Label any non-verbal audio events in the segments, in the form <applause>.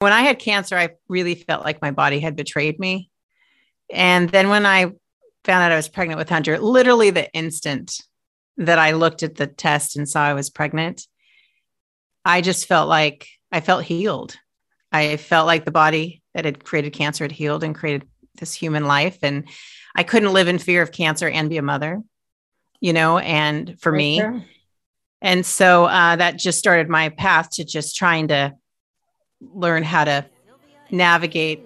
When I had cancer, I really felt like my body had betrayed me. And then when I found out I was pregnant with Hunter, literally the instant that I looked at the test and saw I was pregnant, I just felt like I felt healed. I felt like the body that had created cancer had healed and created this human life. And I couldn't live in fear of cancer and be a mother, you know, and for me. And so uh, that just started my path to just trying to learn how to navigate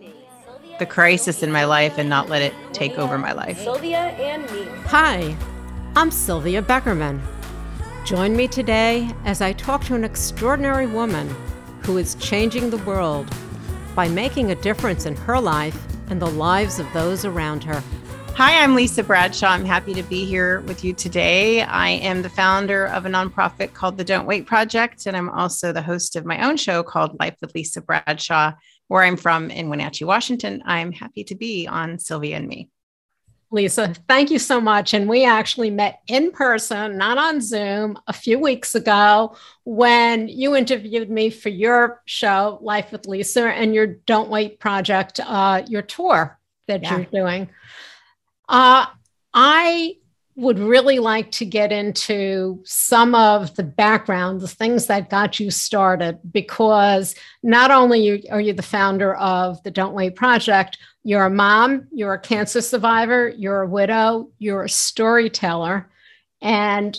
the crisis in my life and not let it take over my life. Sylvia and me. Hi, I'm Sylvia Beckerman. Join me today as I talk to an extraordinary woman who is changing the world by making a difference in her life and the lives of those around her. Hi, I'm Lisa Bradshaw. I'm happy to be here with you today. I am the founder of a nonprofit called the Don't Wait Project, and I'm also the host of my own show called Life with Lisa Bradshaw, where I'm from in Wenatchee, Washington. I'm happy to be on Sylvia and Me. Lisa, thank you so much. And we actually met in person, not on Zoom, a few weeks ago when you interviewed me for your show, Life with Lisa, and your Don't Wait project, uh, your tour that yeah. you're doing. Uh, I would really like to get into some of the background, the things that got you started, because not only are you the founder of the Don't Wait Project, you're a mom, you're a cancer survivor, you're a widow, you're a storyteller. And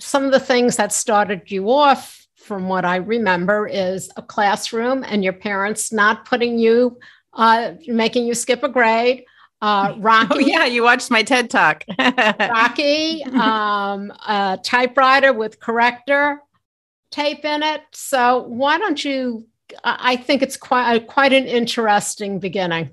some of the things that started you off, from what I remember, is a classroom and your parents not putting you, uh, making you skip a grade uh, <laughs> Rocky. Oh, yeah, you watched my TED talk. <laughs> Rocky, um, a typewriter with corrector tape in it. So why don't you? I think it's quite quite an interesting beginning.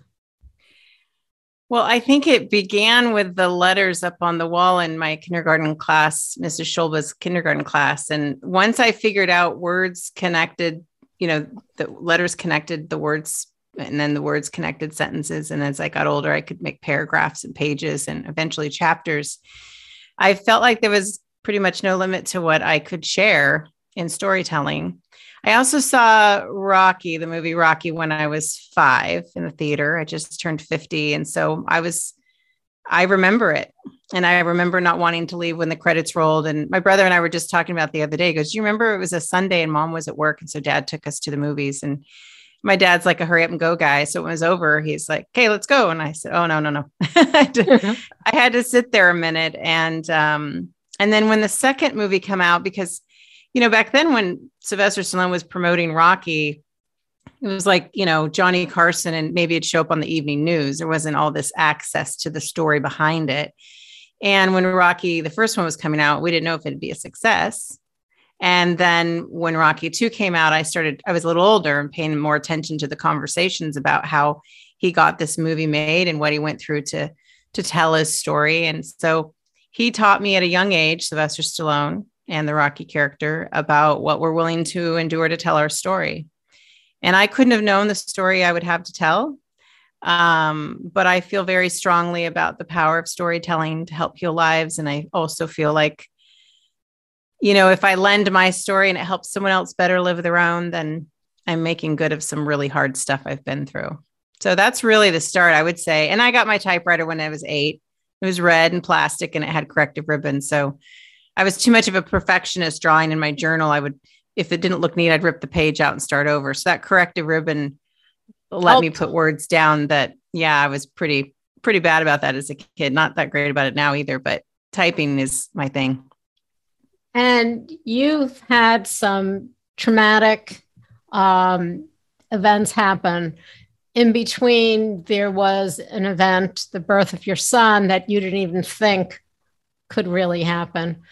Well, I think it began with the letters up on the wall in my kindergarten class, Mrs. Schulba's kindergarten class. And once I figured out words connected, you know, the letters connected the words and then the words connected sentences. And as I got older, I could make paragraphs and pages and eventually chapters. I felt like there was pretty much no limit to what I could share in storytelling. I also saw Rocky, the movie Rocky, when I was five in the theater. I just turned 50. And so I was, I remember it. And I remember not wanting to leave when the credits rolled. And my brother and I were just talking about the other day. He goes, Do you remember it was a Sunday and mom was at work? And so dad took us to the movies. And my dad's like a hurry up and go guy. So when it was over, he's like, okay, let's go. And I said, oh, no, no, no. <laughs> I had to sit there a minute. And, um, and then when the second movie come out, because, you know, back then when Sylvester Stallone was promoting Rocky, it was like, you know, Johnny Carson and maybe it'd show up on the evening news. There wasn't all this access to the story behind it. And when Rocky, the first one was coming out, we didn't know if it'd be a success. And then when Rocky 2 came out, I started, I was a little older and paying more attention to the conversations about how he got this movie made and what he went through to to tell his story. And so he taught me at a young age, Sylvester Stallone and the Rocky character, about what we're willing to endure to tell our story. And I couldn't have known the story I would have to tell. Um, but I feel very strongly about the power of storytelling to help heal lives. And I also feel like you know, if I lend my story and it helps someone else better live their own, then I'm making good of some really hard stuff I've been through. So that's really the start, I would say. And I got my typewriter when I was eight. It was red and plastic and it had corrective ribbon. So I was too much of a perfectionist drawing in my journal. I would, if it didn't look neat, I'd rip the page out and start over. So that corrective ribbon let me put words down that, yeah, I was pretty, pretty bad about that as a kid. Not that great about it now either, but typing is my thing. And you've had some traumatic um, events happen. In between, there was an event, the birth of your son, that you didn't even think could really happen.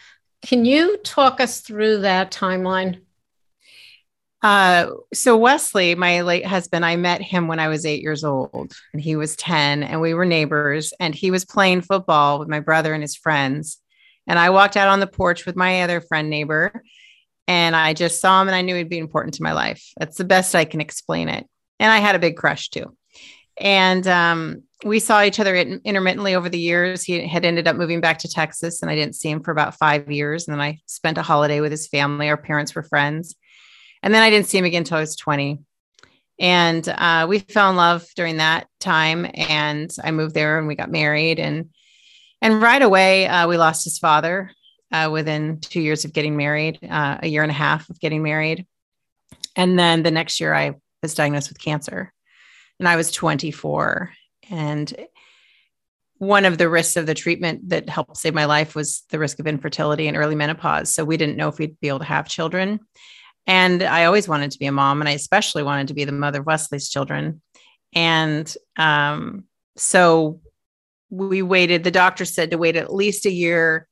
Can you talk us through that timeline? Uh, so Wesley, my late husband, I met him when I was eight years old, and he was ten, and we were neighbors. And he was playing football with my brother and his friends, and I walked out on the porch with my other friend neighbor and I just saw him and I knew he'd be important to my life. That's the best I can explain it. And I had a big crush too. And um, we saw each other intermittently over the years. He had ended up moving back to Texas and I didn't see him for about five years. And then I spent a holiday with his family. Our parents were friends. And then I didn't see him again until I was 20. And uh, we fell in love during that time. And I moved there and we got married. And and right away, uh, we lost his father uh, within two years of getting married, uh, a year and a half of getting married. And then the next year, I was diagnosed with cancer. And I was 24. And one of the risks of the treatment that helped save my life was the risk of infertility and early menopause. So we didn't know if we'd be able to have children. And I always wanted to be a mom, and I especially wanted to be the mother of Wesley's children. And um, so we waited. The doctor said to wait at least a year.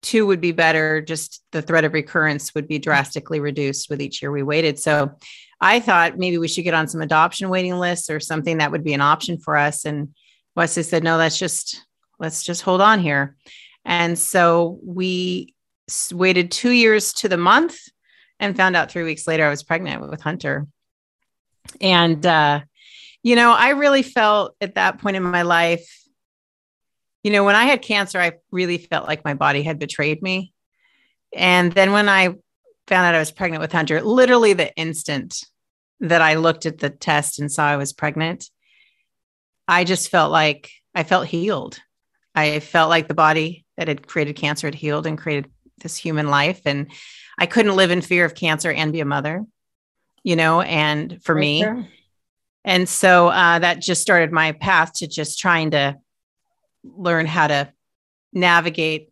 Two would be better. Just the threat of recurrence would be drastically reduced with each year we waited. So I thought maybe we should get on some adoption waiting lists or something that would be an option for us. And Wesley said, no, let's just let's just hold on here. And so we waited two years to the month and found out three weeks later I was pregnant with Hunter. And uh, you know, I really felt at that point in my life, you know, when I had cancer, I really felt like my body had betrayed me. And then when I found out I was pregnant with Hunter, literally the instant that I looked at the test and saw I was pregnant, I just felt like I felt healed. I felt like the body that had created cancer had healed and created this human life. And I couldn't live in fear of cancer and be a mother, you know, and for right me. There. And so uh, that just started my path to just trying to learn how to navigate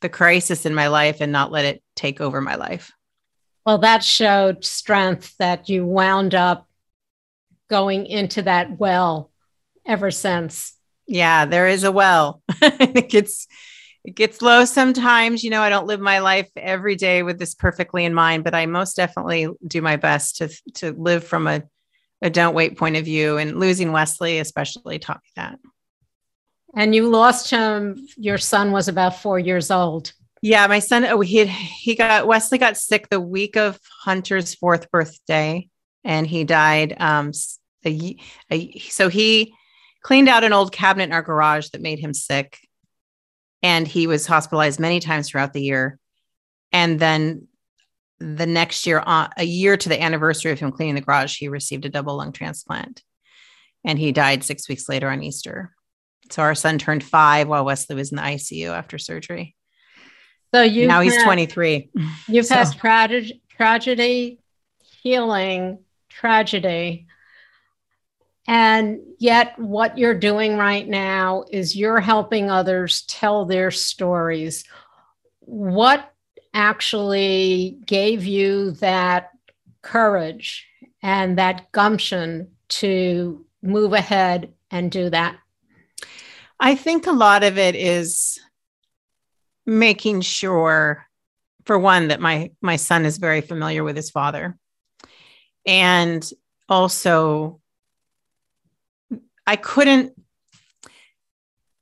the crisis in my life and not let it take over my life. Well, that showed strength that you wound up going into that well ever since. Yeah, there is a well. <laughs> it gets it gets low sometimes. You know, I don't live my life every day with this perfectly in mind, but I most definitely do my best to to live from a a don't wait point of view. And losing Wesley especially taught me that. And you lost him. Your son was about four years old. Yeah, my son. Oh, he he got Wesley got sick the week of Hunter's fourth birthday, and he died. Um, a, a, so he cleaned out an old cabinet in our garage that made him sick. And he was hospitalized many times throughout the year. And then the next year, uh, a year to the anniversary of him cleaning the garage, he received a double lung transplant. And he died six weeks later on Easter. So our son turned five while Wesley was in the ICU after surgery. So you now he's 23. You've so. had tragedy, tragedy, healing, tragedy. And yet, what you're doing right now is you're helping others tell their stories. What actually gave you that courage and that gumption to move ahead and do that? I think a lot of it is making sure for one that my my son is very familiar with his father and also I couldn't,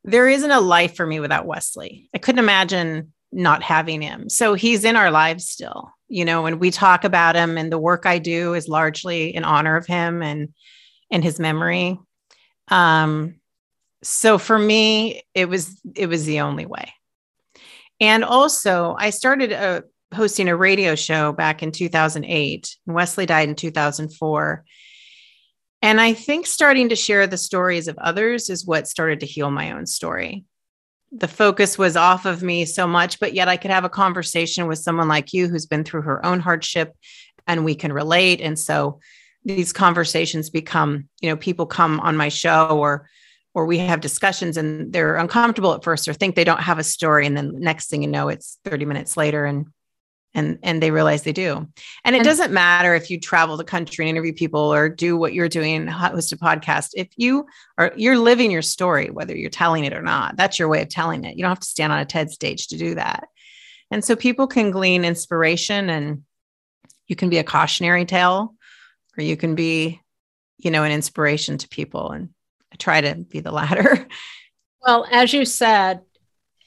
there isn't a life for me without Wesley. I couldn't imagine not having him. So he's in our lives still, you know, and we talk about him and the work I do is largely in honor of him and and his memory. Um so for me it was it was the only way. And also I started a, uh, hosting a radio show back in 2008. Wesley died in 2004 and I think starting to share the stories of others is what started to heal my own story. The focus was off of me so much, but yet I could have a conversation with someone like you who's been through her own hardship and we can relate. And so these conversations become, you know, people come on my show or or we have discussions and they're uncomfortable at first or think they don't have a story and then next thing you know it's 30 minutes later and and and they realize they do. And it doesn't matter if you travel the country and interview people or do what you're doing host a podcast. If you are you're living your story whether you're telling it or not. That's your way of telling it. You don't have to stand on a ted stage to do that. And so people can glean inspiration and you can be a cautionary tale or you can be you know an inspiration to people. And i try to be the latter well as you said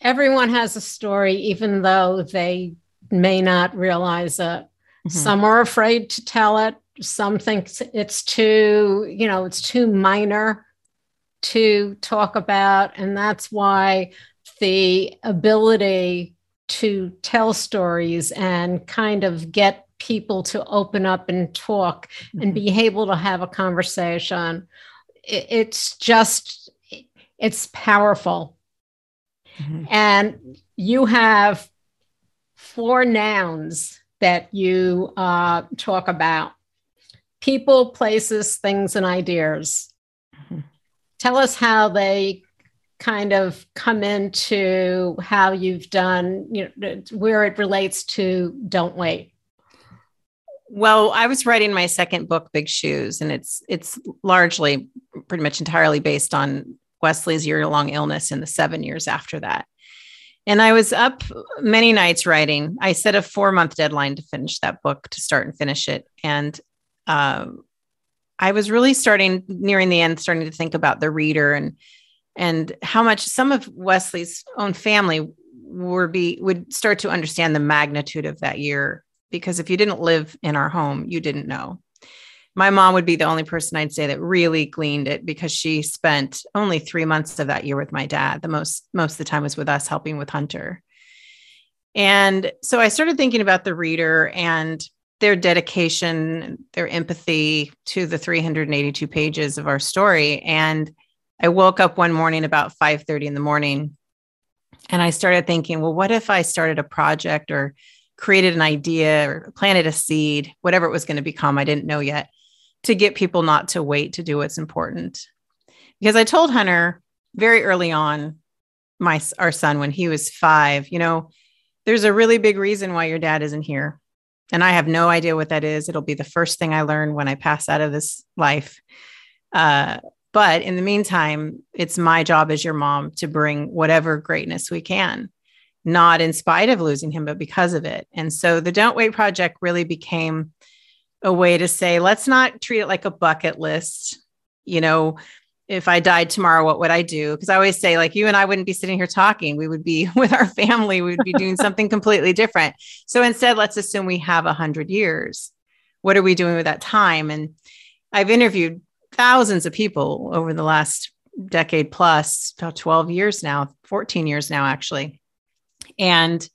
everyone has a story even though they may not realize it. Mm-hmm. Some are afraid to tell it. Some think it's too, you know, it's too minor to talk about. And that's why the ability to tell stories and kind of get people to open up and talk mm-hmm. and be able to have a conversation. It, it's just, it's powerful. Mm-hmm. And you have four nouns that you uh, talk about people, places, things, and ideas. Mm-hmm. Tell us how they kind of come into how you've done, you know, where it relates to Don't Wait. Well, I was writing my second book, Big Shoes, and it's it's largely pretty much entirely based on Wesley's year-long illness and the seven years after that. And I was up many nights writing. I set a four month deadline to finish that book, to start and finish it. And uh, I was really starting nearing the end, starting to think about the reader and and how much some of Wesley's own family were be would start to understand the magnitude of that year. Because if you didn't live in our home, you didn't know my mom would be the only person I'd say that really gleaned it because she spent only three months of that year with my dad. The most most of the time was with us helping with Hunter. And so I started thinking about the reader and their dedication, their empathy to the 382 pages of our story. And I woke up one morning about 5:30 in the morning and I started thinking, well, what if I started a project or created an idea or planted a seed, whatever it was going to become, I didn't know yet to get people not to wait to do what's important. Because I told Hunter very early on, my our son when he was 5, you know, there's a really big reason why your dad isn't here. And I have no idea what that is. It'll be the first thing I learn when I pass out of this life. Uh, but in the meantime, it's my job as your mom to bring whatever greatness we can, not in spite of losing him, but because of it. And so the Don't Wait Project really became a way to say, let's not treat it like a bucket list. You know, if I died tomorrow, what would I do? Because I always say, like, you and I wouldn't be sitting here talking. We would be <laughs> with our family. We would be doing <laughs> something completely different. So instead, let's assume we have a hundred years. What are we doing with that time? And I've interviewed thousands of people over the last decade plus, about 12 years now, 14 years now, actually. And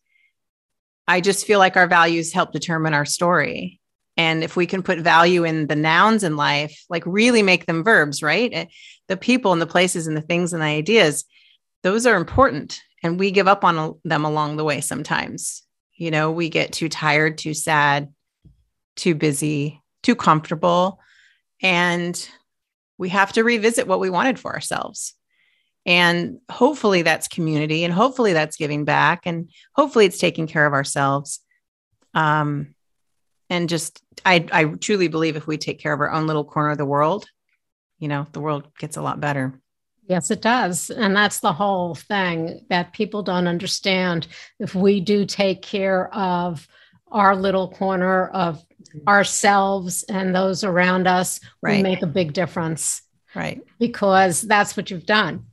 I just feel like our values help determine our story. And if we can put value in the nouns in life, like really make them verbs, right? Eh, the people and the places and the things and the ideas, those are important. And we give up on them along the way sometimes. You know, we get too tired, too sad, too busy, too comfortable. And we have to revisit what we wanted for ourselves. And hopefully that's community and hopefully that's giving back and hopefully it's taking care of ourselves. Um, and just I, I truly believe if we take care of our own little corner of the world you know the world gets a lot better. Yes it does. And that's the whole thing that people don't understand. If we do take care of our little corner of ourselves and those around us right. we make a big difference. Right. Because that's what you've done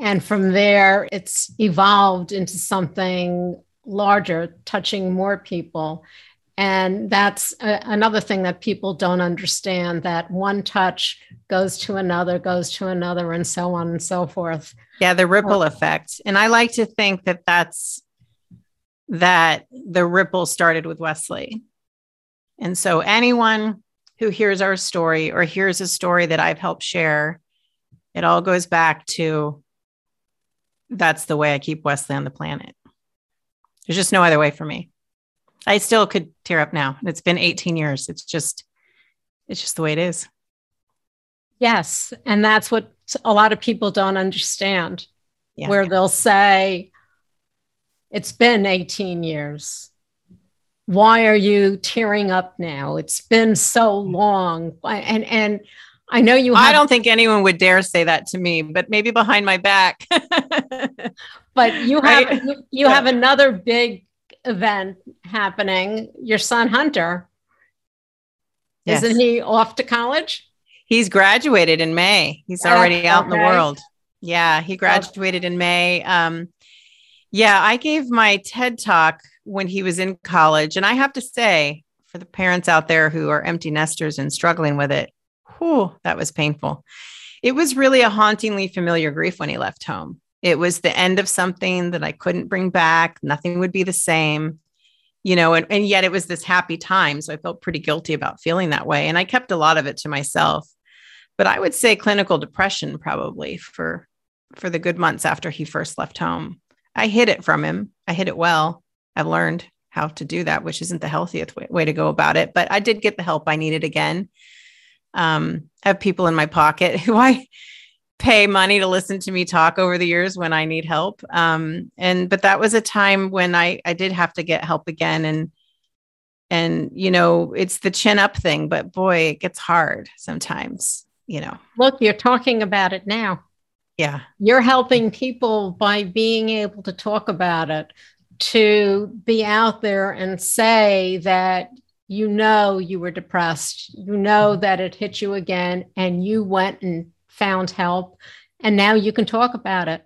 and from there it's evolved into something larger touching more people and that's a, another thing that people don't understand that one touch goes to another, goes to another, and so on and so forth. Yeah, the ripple effect. And I like to think that that's that the ripple started with Wesley. And so anyone who hears our story or hears a story that I've helped share, it all goes back to that's the way I keep Wesley on the planet. There's just no other way for me. I still could tear up now. It's been 18 years. It's just, it's just the way it is. Yes. And that's what a lot of people don't understand, yeah. where they'll say, it's been 18 years. Why are you tearing up now? It's been so mm-hmm. long. And, and, I know you. Have, I don't think anyone would dare say that to me, but maybe behind my back. <laughs> but you have right? you, you yeah. have another big event happening. Your son Hunter, yes. isn't he off to college? He's graduated in May. He's already out in the world. Yeah, he graduated in May. Um, yeah, I gave my TED talk when he was in college, and I have to say, for the parents out there who are empty nesters and struggling with it, whew, that was painful. It was really a hauntingly familiar grief when he left home. It was the end of something that I couldn't bring back. Nothing would be the same. you know, and, and yet it was this happy time. So I felt pretty guilty about feeling that way. And I kept a lot of it to myself. But I would say clinical depression probably for for the good months after he first left home. I hid it from him. I hid it well. I've learned how to do that, which isn't the healthiest way, way to go about it. But I did get the help I needed again. Um, I have people in my pocket <laughs> who I pay money to listen to me talk over the years when I need help. Um, and but that was a time when I I did have to get help again. And and you know it's the chin up thing but boy it gets hard sometimes you know. Look you're talking about it now. Yeah. You're helping people by being able to talk about it to be out there and say that you know you were depressed you know that it hit you again and you went and found help and now you can talk about it.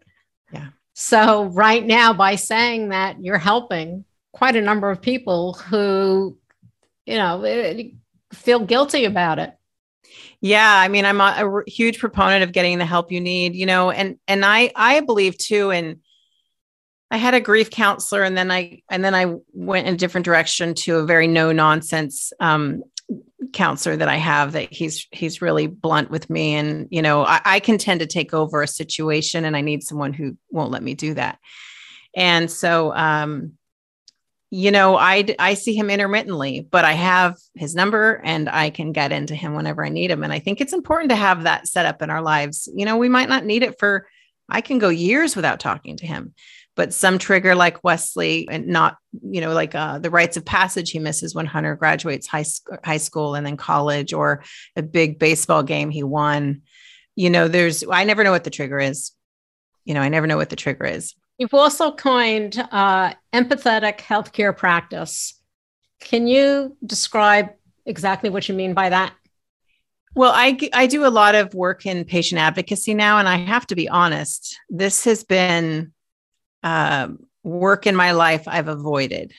Yeah. So right now by saying that you're helping quite a number of people who you know eh, feel guilty about it. Yeah, I mean I'm a, a huge proponent of getting the help you need, you know, and and I I believe too in I had a grief counselor and then I and then I went in a different direction to a very no nonsense um, counselor that I have that he's he's really blunt with me. And you know I, I, can tend to take over a situation and I need someone who won't let me do that. And so um you know I I see him intermittently but I have his number and I can get into him whenever I need him. And I think it's important to have that set up in our lives. You know we might not need it for I can go years without talking to him but some trigger like Wesley and not, you know, like uh, the rites of passage he misses when Hunter graduates high, sc- high school and then college or a big baseball game he won. You know, there's, I never know what the trigger is. You know, I never know what the trigger is. You've also coined uh, empathetic healthcare practice. Can you describe exactly what you mean by that? Well, I, I do a lot of work in patient advocacy now, and I have to be honest, this has been uh, work in my life I've avoided.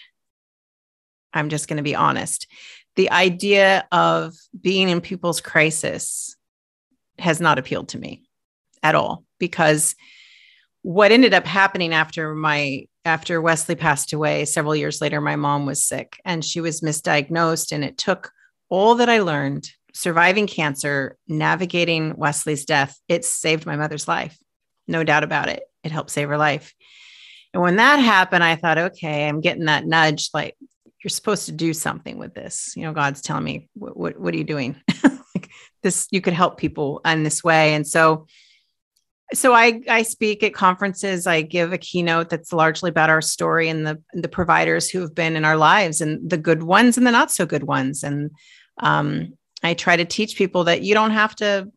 I'm just going to be honest. The idea of being in people's crisis has not appealed to me at all because what ended up happening after my after Wesley passed away several years later my mom was sick and she was misdiagnosed and it took all that I learned surviving cancer navigating Wesley's death it saved my mother's life no doubt about it it helped save her life and when that happened, I thought, okay, I'm getting that nudge like, you're supposed to do something with this. You know, God's telling me, what, what, what are you doing? <laughs> like this, you could help people in this way. And so, so I, I speak at conferences. I give a keynote that's largely about our story and the, the providers who have been in our lives and the good ones and the not so good ones. And um, I try to teach people that you don't have to,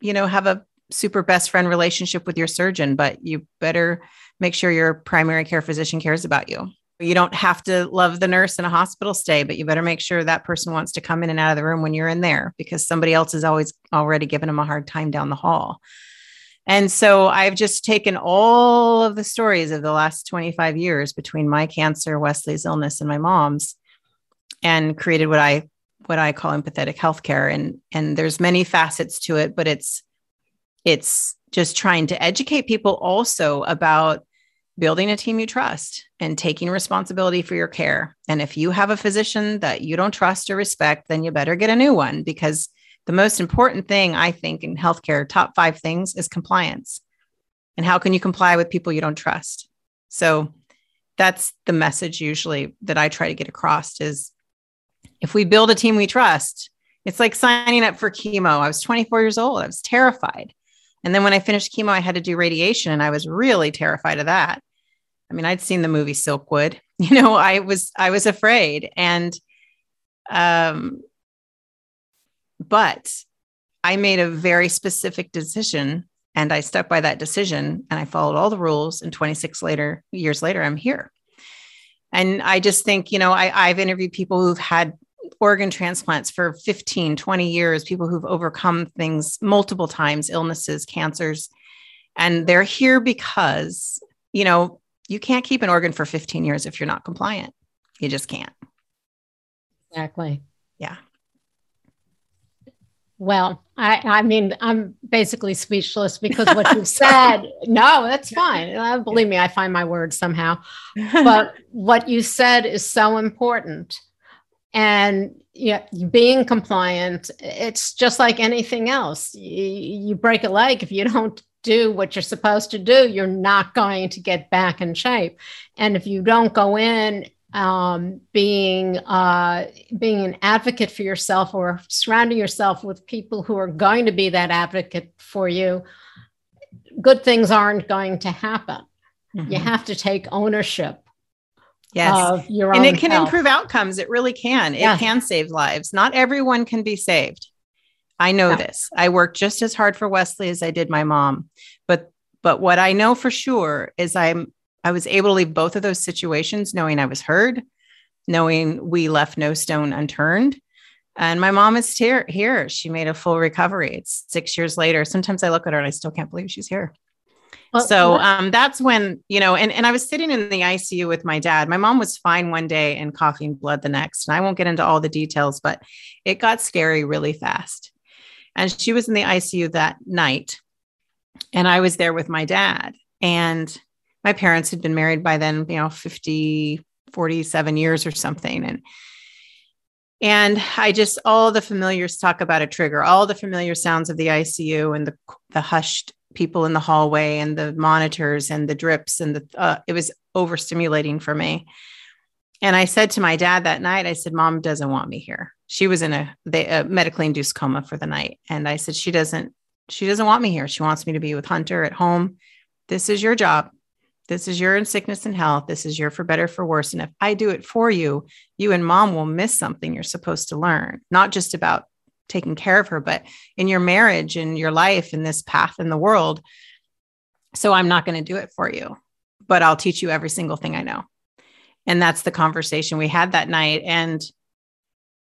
you know, have a super best friend relationship with your surgeon, but you better make sure your primary care physician cares about you. You don't have to love the nurse in a hospital stay, but you better make sure that person wants to come in and out of the room when you're in there because somebody else is always already giving them a hard time down the hall. And so I've just taken all of the stories of the last 25 years between my cancer, Wesley's illness, and my mom's and created what I what I call empathetic healthcare. And and there's many facets to it, but it's it's just trying to educate people also about building a team you trust and taking responsibility for your care. And if you have a physician that you don't trust or respect, then you better get a new one because the most important thing I think in healthcare, top five things is compliance. And how can you comply with people you don't trust? So that's the message usually that I try to get across is if we build a team we trust, it's like signing up for chemo. I was 24 years old. I was terrified. And then when I finished chemo, I had to do radiation and I was really terrified of that. I mean, I'd seen the movie Silkwood. <laughs> You know, I was I was afraid and um but I made a very specific decision and I stuck by that decision and I followed all the rules and 26 later years later I'm here. And I just think, you know, I I've interviewed people who've had organ transplants for 15, 20 years, people who've overcome things multiple times, illnesses, cancers. And they're here because, you know, you can't keep an organ for 15 years if you're not compliant. You just can't. Exactly. Yeah. Well, I, I mean, I'm basically speechless because what you said, <laughs> no, that's fine. Uh, believe me, I find my words somehow. But <laughs> what you said is so important. And yeah, being compliant, it's just like anything else. You, you break a leg if you <laughs> don't do what you're supposed to do, you're not going to get back in shape. And if you don't go in um, being uh, being an advocate for yourself or surrounding yourself with people who are going to be that advocate for you, good things aren't going to happen. Mm-hmm. You have to take ownership. Yes. and it can health. improve outcomes. It really can. It can save lives. Not everyone can be saved. I know this. I worked just as hard for Wesley as I did my mom. But but what I know for sure is I'm I was able to leave both of those situations knowing I was heard, knowing we left no stone unturned. And my mom is here. Here, she made a full recovery. It's six years later. Sometimes I look at her and I still can't believe she's here. Well, so um, that's when you know, and and I was sitting in the ICU with my dad. My mom was fine one day and coughing blood the next. And I won't get into all the details, but it got scary really fast. And she was in the ICU that night, and I was there with my dad. And my parents had been married by then, you know, 50, 47 years or something. And and I just all the familiars talk about a trigger, all the familiar sounds of the ICU and the the hushed people in the hallway and the monitors and the drips and the uh, it was overstimulating for me. And I said to my dad that night, I said, "Mom doesn't want me here." She was in a, they, a medically induced coma for the night, and I said, "She doesn't, she doesn't want me here. She wants me to be with Hunter at home. This is your job. This is your in sickness and health. This is your for better, for worse. And if I do it for you, you and mom will miss something you're supposed to learn, not just about taking care of her, but in your marriage and your life in this path in the world. So I'm not going to do it for you, but I'll teach you every single thing I know. And that's the conversation we had that night. And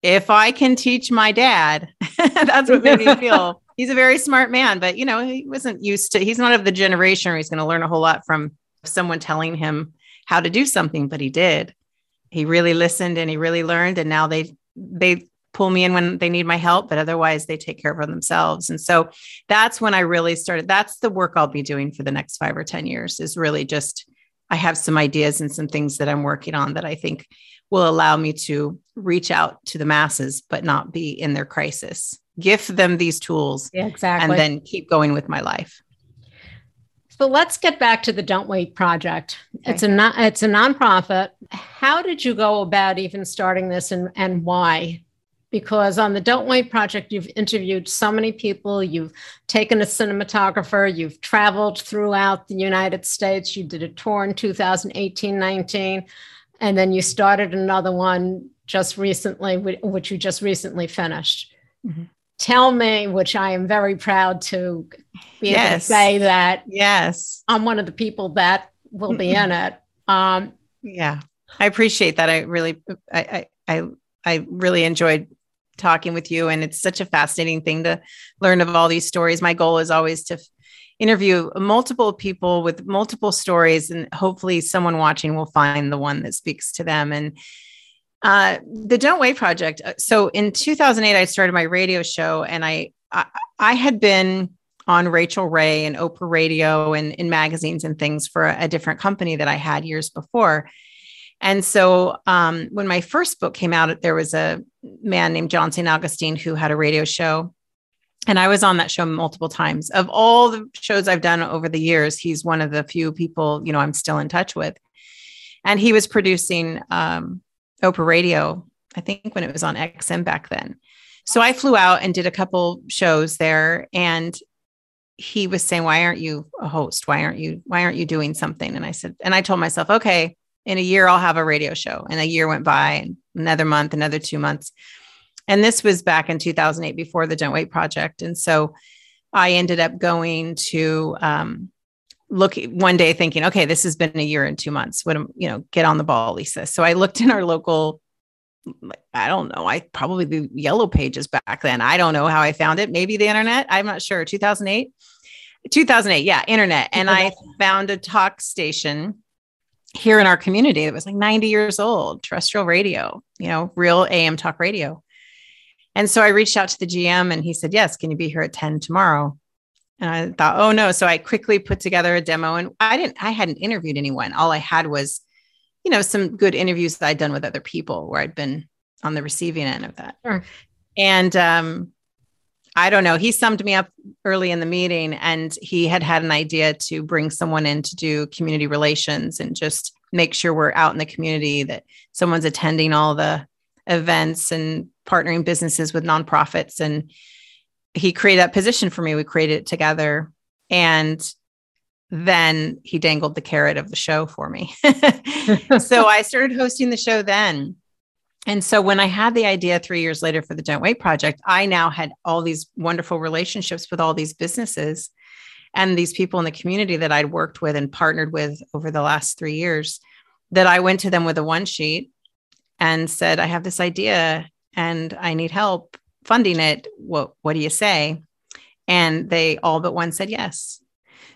if I can teach my dad, <laughs> that's what made me <laughs> feel. He's a very smart man, but you know, he wasn't used to, he's not of the generation where he's going to learn a whole lot from someone telling him how to do something, but he did. He really listened and he really learned. And now they they pull me in when they need my help, but otherwise they take care of themselves. And so that's when I really started. That's the work I'll be doing for the next five or 10 years is really just I have some ideas and some things that I'm working on that I think will allow me to reach out to the masses, but not be in their crisis. Gift them these tools yeah, exactly. and then keep going with my life. So let's get back to the Don't Wait project. Okay. It's a non, it's a nonprofit. How did you go about even starting this and, and why? Because on the Don't Wait project, you've interviewed so many people, you've taken a cinematographer, you've traveled throughout the United States, you did a tour in 2018 19, and then you started another one just recently, which you just recently finished. Mm-hmm tell me, which I am very proud to be yes. able to say that. Yes. I'm one of the people that will be in it. Um, yeah. I appreciate that. I really, I, I, I really enjoyed talking with you and it's such a fascinating thing to learn of all these stories. My goal is always to interview multiple people with multiple stories and hopefully someone watching will find the one that speaks to them. And uh, the Don't Wait Project. Uh, so in 2008, I started my radio show, and I, I, I had been on Rachael Ray and Oprah Radio and in magazines and things for a, a different company that I had years before. And so um, when my first book came out, there was a man named John St. Augustine who had a radio show. And I was on that show multiple times. Of all the shows I've done over the years, he's one of the few people, you know, I'm still in touch with. And he was producing um, Oprah Radio, I think when it was on XM back then. So I flew out and did a couple shows there and he was saying, Why aren't you a host? Why aren't you, why aren't you doing something? And I said, and I told myself, okay, in a year I'll have a radio show. And a year went by another month, another two months. And this was back in 2008 before the Don't Wait Project. And so I ended up going to um, look one day thinking, okay, this has been a year and two months. What am, you know, get on the ball, Lisa. So I looked in our local, I don't know, I probably the yellow pages back then. I don't know how I found it. Maybe the internet. I'm not sure. 2008, 2008. Yeah. Internet. And I found a talk station here in our community that was like 90 years old, terrestrial radio, you know, real AM talk radio. And so I reached out to the GM and he said, Yes, can you be here at 10 tomorrow? And I thought, oh no. So I quickly put together a demo and I didn't, I hadn't interviewed anyone. All I had was, you know, some good interviews that I'd done with other people where I'd been on the receiving end of that. Sure. And um, I don't know. He summed me up early in the meeting and he had had an idea to bring someone in to do community relations and just make sure we're out in the community, that someone's attending all the events and partnering businesses with nonprofits. And he created that position for me. We created it together. And then he dangled the carrot of the show for me. <laughs> so I started hosting the show then. And so when I had the idea three years later for the Don't Wait Project, I now had all these wonderful relationships with all these businesses and these people in the community that I'd worked with and partnered with over the last three years that I went to them with a one sheet and said, I have this idea and I need help funding it. What, what do you say? And they all but one said yes.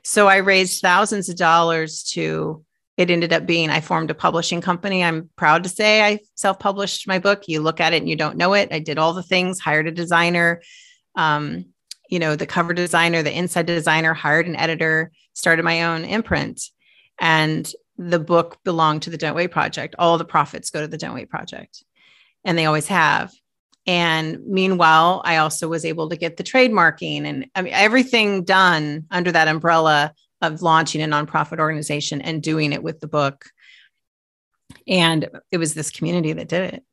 So I raised thousands of dollars to it ended up being I formed a publishing company. I'm proud to say I self published my book. You look at it and you don't know it. I did all the things, hired a designer, um, you know, the cover designer, the inside designer, hired an editor, started my own imprint. And the book belonged to the Don't Wait Project. All the profits go to the Don't Wait Project, and they always have. And meanwhile, I also was able to get the trademarking and I mean, everything done under that umbrella of launching a nonprofit organization and doing it with the book. And it was this community that did it.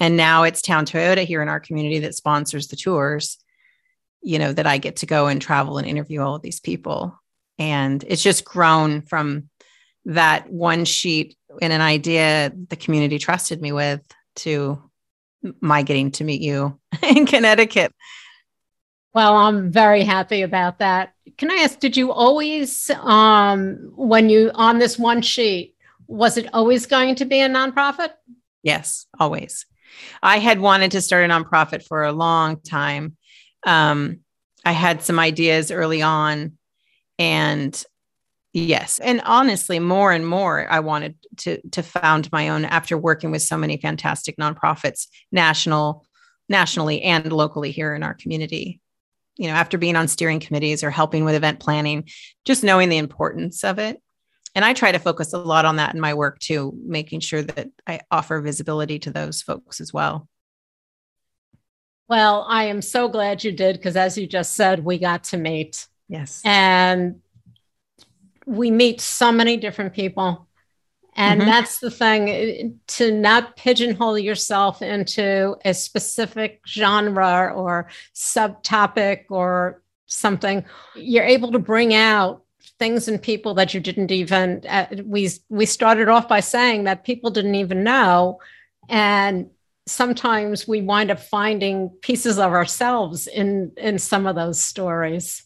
And now it's Town Toyota here in our community that sponsors the tours, you know, that I get to go and travel and interview all of these people. And it's just grown from that one sheet and an idea the community trusted me with to my getting to meet you <laughs> in Connecticut. Well, I'm very happy about that. Can I ask, did you always, um, when you on this one sheet, was it always going to be a nonprofit? Yes, always. I had wanted to start a nonprofit for a long time. Um, I had some ideas early on, and yes, and honestly, more and more, I wanted to to found my own after working with so many fantastic nonprofits, national, nationally, and locally here in our community you know, after being on steering committees or helping with event planning, just knowing the importance of it. And I try to focus a lot on that in my work too, making sure that I offer visibility to those folks as well. Well, I am so glad you did because, as you just said, we got to meet. Yes. And we meet so many different people and mm-hmm. that's the thing eh, to not pigeonhole yourself into a specific genre or subtopic or something. You're able to bring out things in people that you didn't even uh, we we started off by saying that people didn't even know and sometimes we wind up finding pieces of ourselves in in some of those stories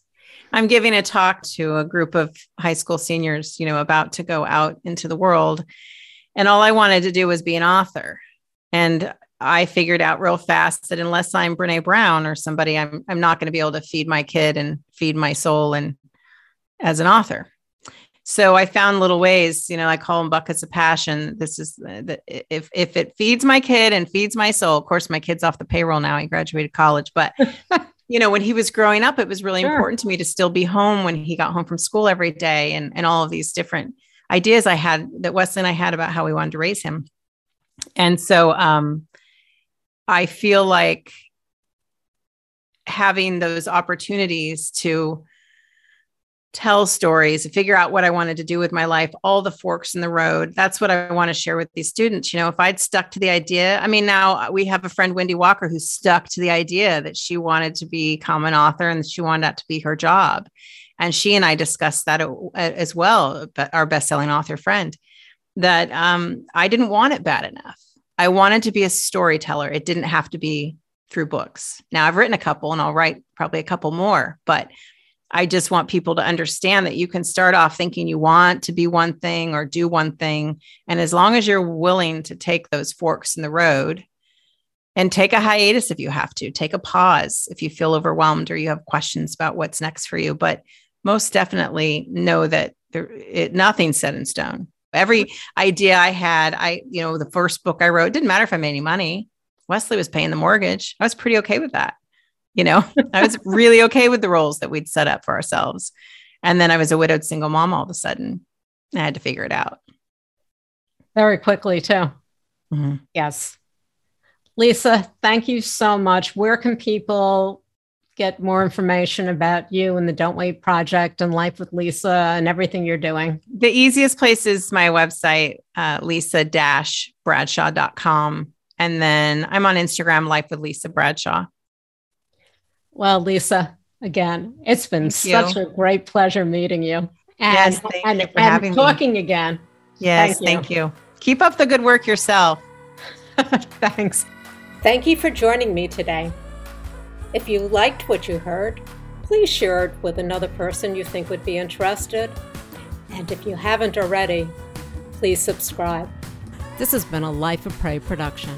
I'm giving a talk to a group of high school seniors, you know, about to go out into the world. And all I wanted to do was be an author. And I figured out real fast that unless I'm Brene Brown or somebody, I'm I'm not going to be able to feed my kid and feed my soul and as an author. So I found little ways, you know, I call them buckets of passion. This is uh, the, if if it feeds my kid and feeds my soul. Of course, my kid's off the payroll now. He graduated college, but <laughs> you know, when he was growing up, it was really sure. important to me to still be home when he got home from school every day and, and all of these different ideas I had that Wesley and I had about how we wanted to raise him. And so um, I feel like having those opportunities to tell stories, and figure out what I wanted to do with my life, all the forks in the road. That's what I want to share with these students. You know, if I'd stuck to the idea, I mean, now we have a friend, Wendy Walker, who stuck to the idea that she wanted to become an author and she wanted that to be her job. And she and I discussed that as well, but our best-selling author friend, that um, I didn't want it bad enough. I wanted to be a storyteller. It didn't have to be through books. Now I've written a couple and I'll write probably a couple more, but I just want people to understand that you can start off thinking you want to be one thing or do one thing. And as long as you're willing to take those forks in the road and take a hiatus if you have to, take a pause if you feel overwhelmed or you have questions about what's next for you. But most definitely know that there, it, nothing's set in stone. Every idea I had, I, you know, the first book I wrote didn't matter if I made any money. Wesley was paying the mortgage. I was pretty okay with that. You know, <laughs> I was really okay with the roles that we'd set up for ourselves. And then I was a widowed single mom all of a sudden. I had to figure it out. Very quickly, too. Mm-hmm. Yes. Lisa, thank you so much. Where can people get more information about you and the Don't Wait Project and Life with Lisa and everything you're doing? The easiest place is my website, uh, lisa bradshaw.com. And then I'm on Instagram, Life with Lisa Bradshaw. Well, Lisa, again, it's been thank such you. a great pleasure meeting you. And, yes, thank and, you for and having talking me. again. Yes, thank you. thank you. Keep up the good work yourself. <laughs> Thanks. Thank you for joining me today. If you liked what you heard, please share it with another person you think would be interested. And if you haven't already, please subscribe. This has been a Life of Prey production.